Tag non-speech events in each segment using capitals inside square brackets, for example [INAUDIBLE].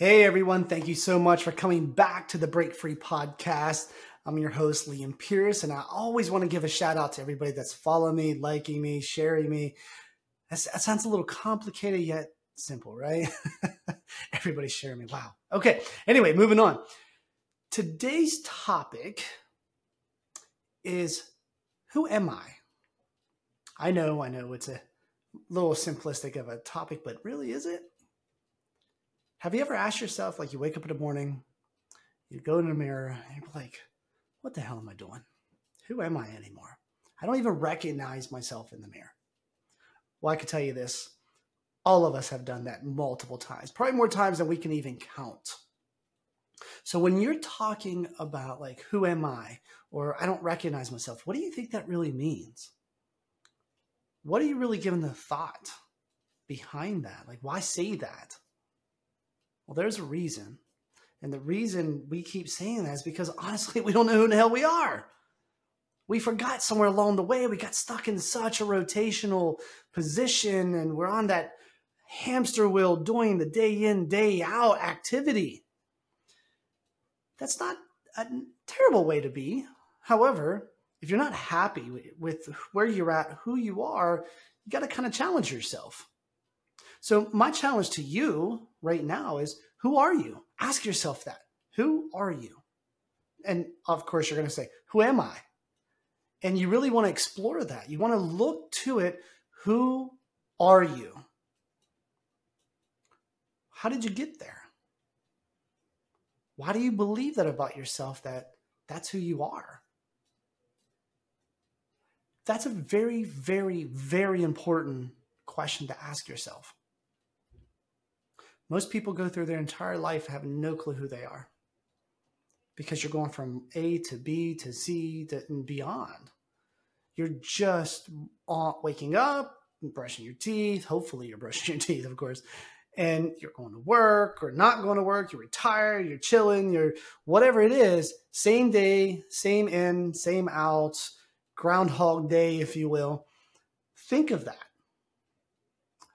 Hey everyone, thank you so much for coming back to the Break Free podcast. I'm your host, Liam Pierce, and I always want to give a shout out to everybody that's following me, liking me, sharing me. That, that sounds a little complicated yet simple, right? [LAUGHS] Everybody's sharing me. Wow. Okay. Anyway, moving on. Today's topic is who am I? I know, I know it's a little simplistic of a topic, but really is it? Have you ever asked yourself, like you wake up in the morning, you go in the mirror, and you're like, what the hell am I doing? Who am I anymore? I don't even recognize myself in the mirror. Well, I can tell you this all of us have done that multiple times, probably more times than we can even count. So when you're talking about, like, who am I, or I don't recognize myself, what do you think that really means? What are you really giving the thought behind that? Like, why say that? Well, there's a reason. And the reason we keep saying that is because honestly, [LAUGHS] we don't know who the hell we are. We forgot somewhere along the way. We got stuck in such a rotational position and we're on that hamster wheel doing the day in, day out activity. That's not a terrible way to be. However, if you're not happy with where you're at, who you are, you got to kind of challenge yourself. So, my challenge to you right now is who are you? Ask yourself that. Who are you? And of course, you're going to say, Who am I? And you really want to explore that. You want to look to it. Who are you? How did you get there? Why do you believe that about yourself that that's who you are? That's a very, very, very important question to ask yourself. Most people go through their entire life having no clue who they are because you're going from A to B to Z to, and beyond. You're just waking up, brushing your teeth. Hopefully, you're brushing your [LAUGHS] teeth, of course. And you're going to work or not going to work. You're retired. You're chilling. You're whatever it is. Same day, same in, same out. Groundhog Day, if you will. Think of that.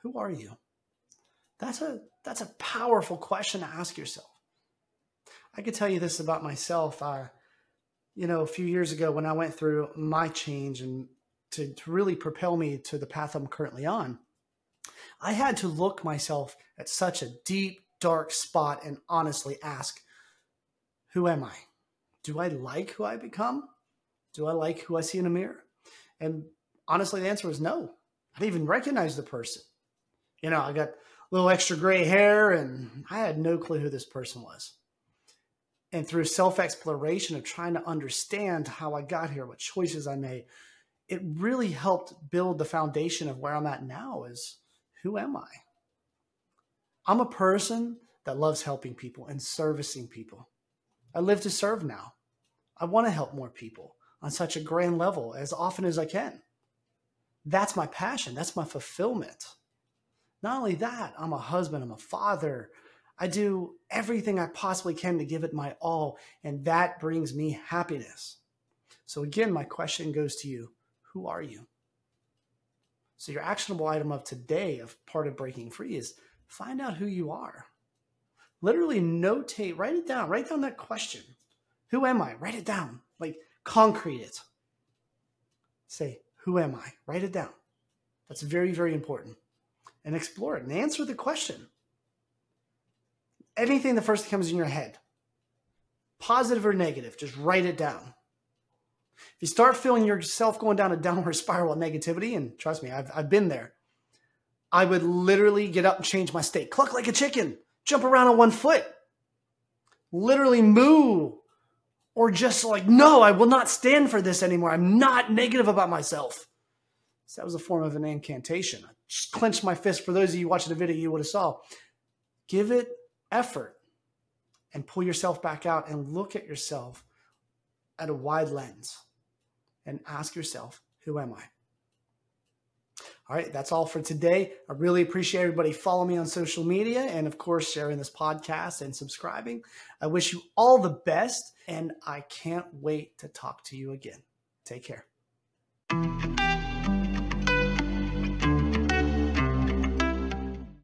Who are you? That's a that's a powerful question to ask yourself. I could tell you this about myself. Uh, you know, a few years ago when I went through my change and to, to really propel me to the path I'm currently on, I had to look myself at such a deep, dark spot and honestly ask, who am I? Do I like who I become? Do I like who I see in a mirror? And honestly, the answer was no. I didn't even recognize the person. You know, I got a little extra gray hair, and I had no clue who this person was. And through self exploration of trying to understand how I got here, what choices I made, it really helped build the foundation of where I'm at now is who am I? I'm a person that loves helping people and servicing people. I live to serve now. I want to help more people on such a grand level as often as I can. That's my passion. That's my fulfillment. Not only that, I'm a husband, I'm a father. I do everything I possibly can to give it my all, and that brings me happiness. So, again, my question goes to you Who are you? So, your actionable item of today, of part of breaking free, is find out who you are. Literally notate, write it down, write down that question. Who am I? Write it down, like concrete it. Say, Who am I? Write it down. That's very, very important and explore it and answer the question. Anything that first comes in your head, positive or negative, just write it down. If you start feeling yourself going down a downward spiral of negativity, and trust me, I've, I've been there, I would literally get up and change my state, cluck like a chicken, jump around on one foot, literally moo, or just like, no, I will not stand for this anymore. I'm not negative about myself. So that was a form of an incantation. I just clenched my fist. For those of you watching the video, you would have saw. Give it effort and pull yourself back out and look at yourself at a wide lens and ask yourself, who am I? All right, that's all for today. I really appreciate everybody following me on social media and, of course, sharing this podcast and subscribing. I wish you all the best, and I can't wait to talk to you again. Take care.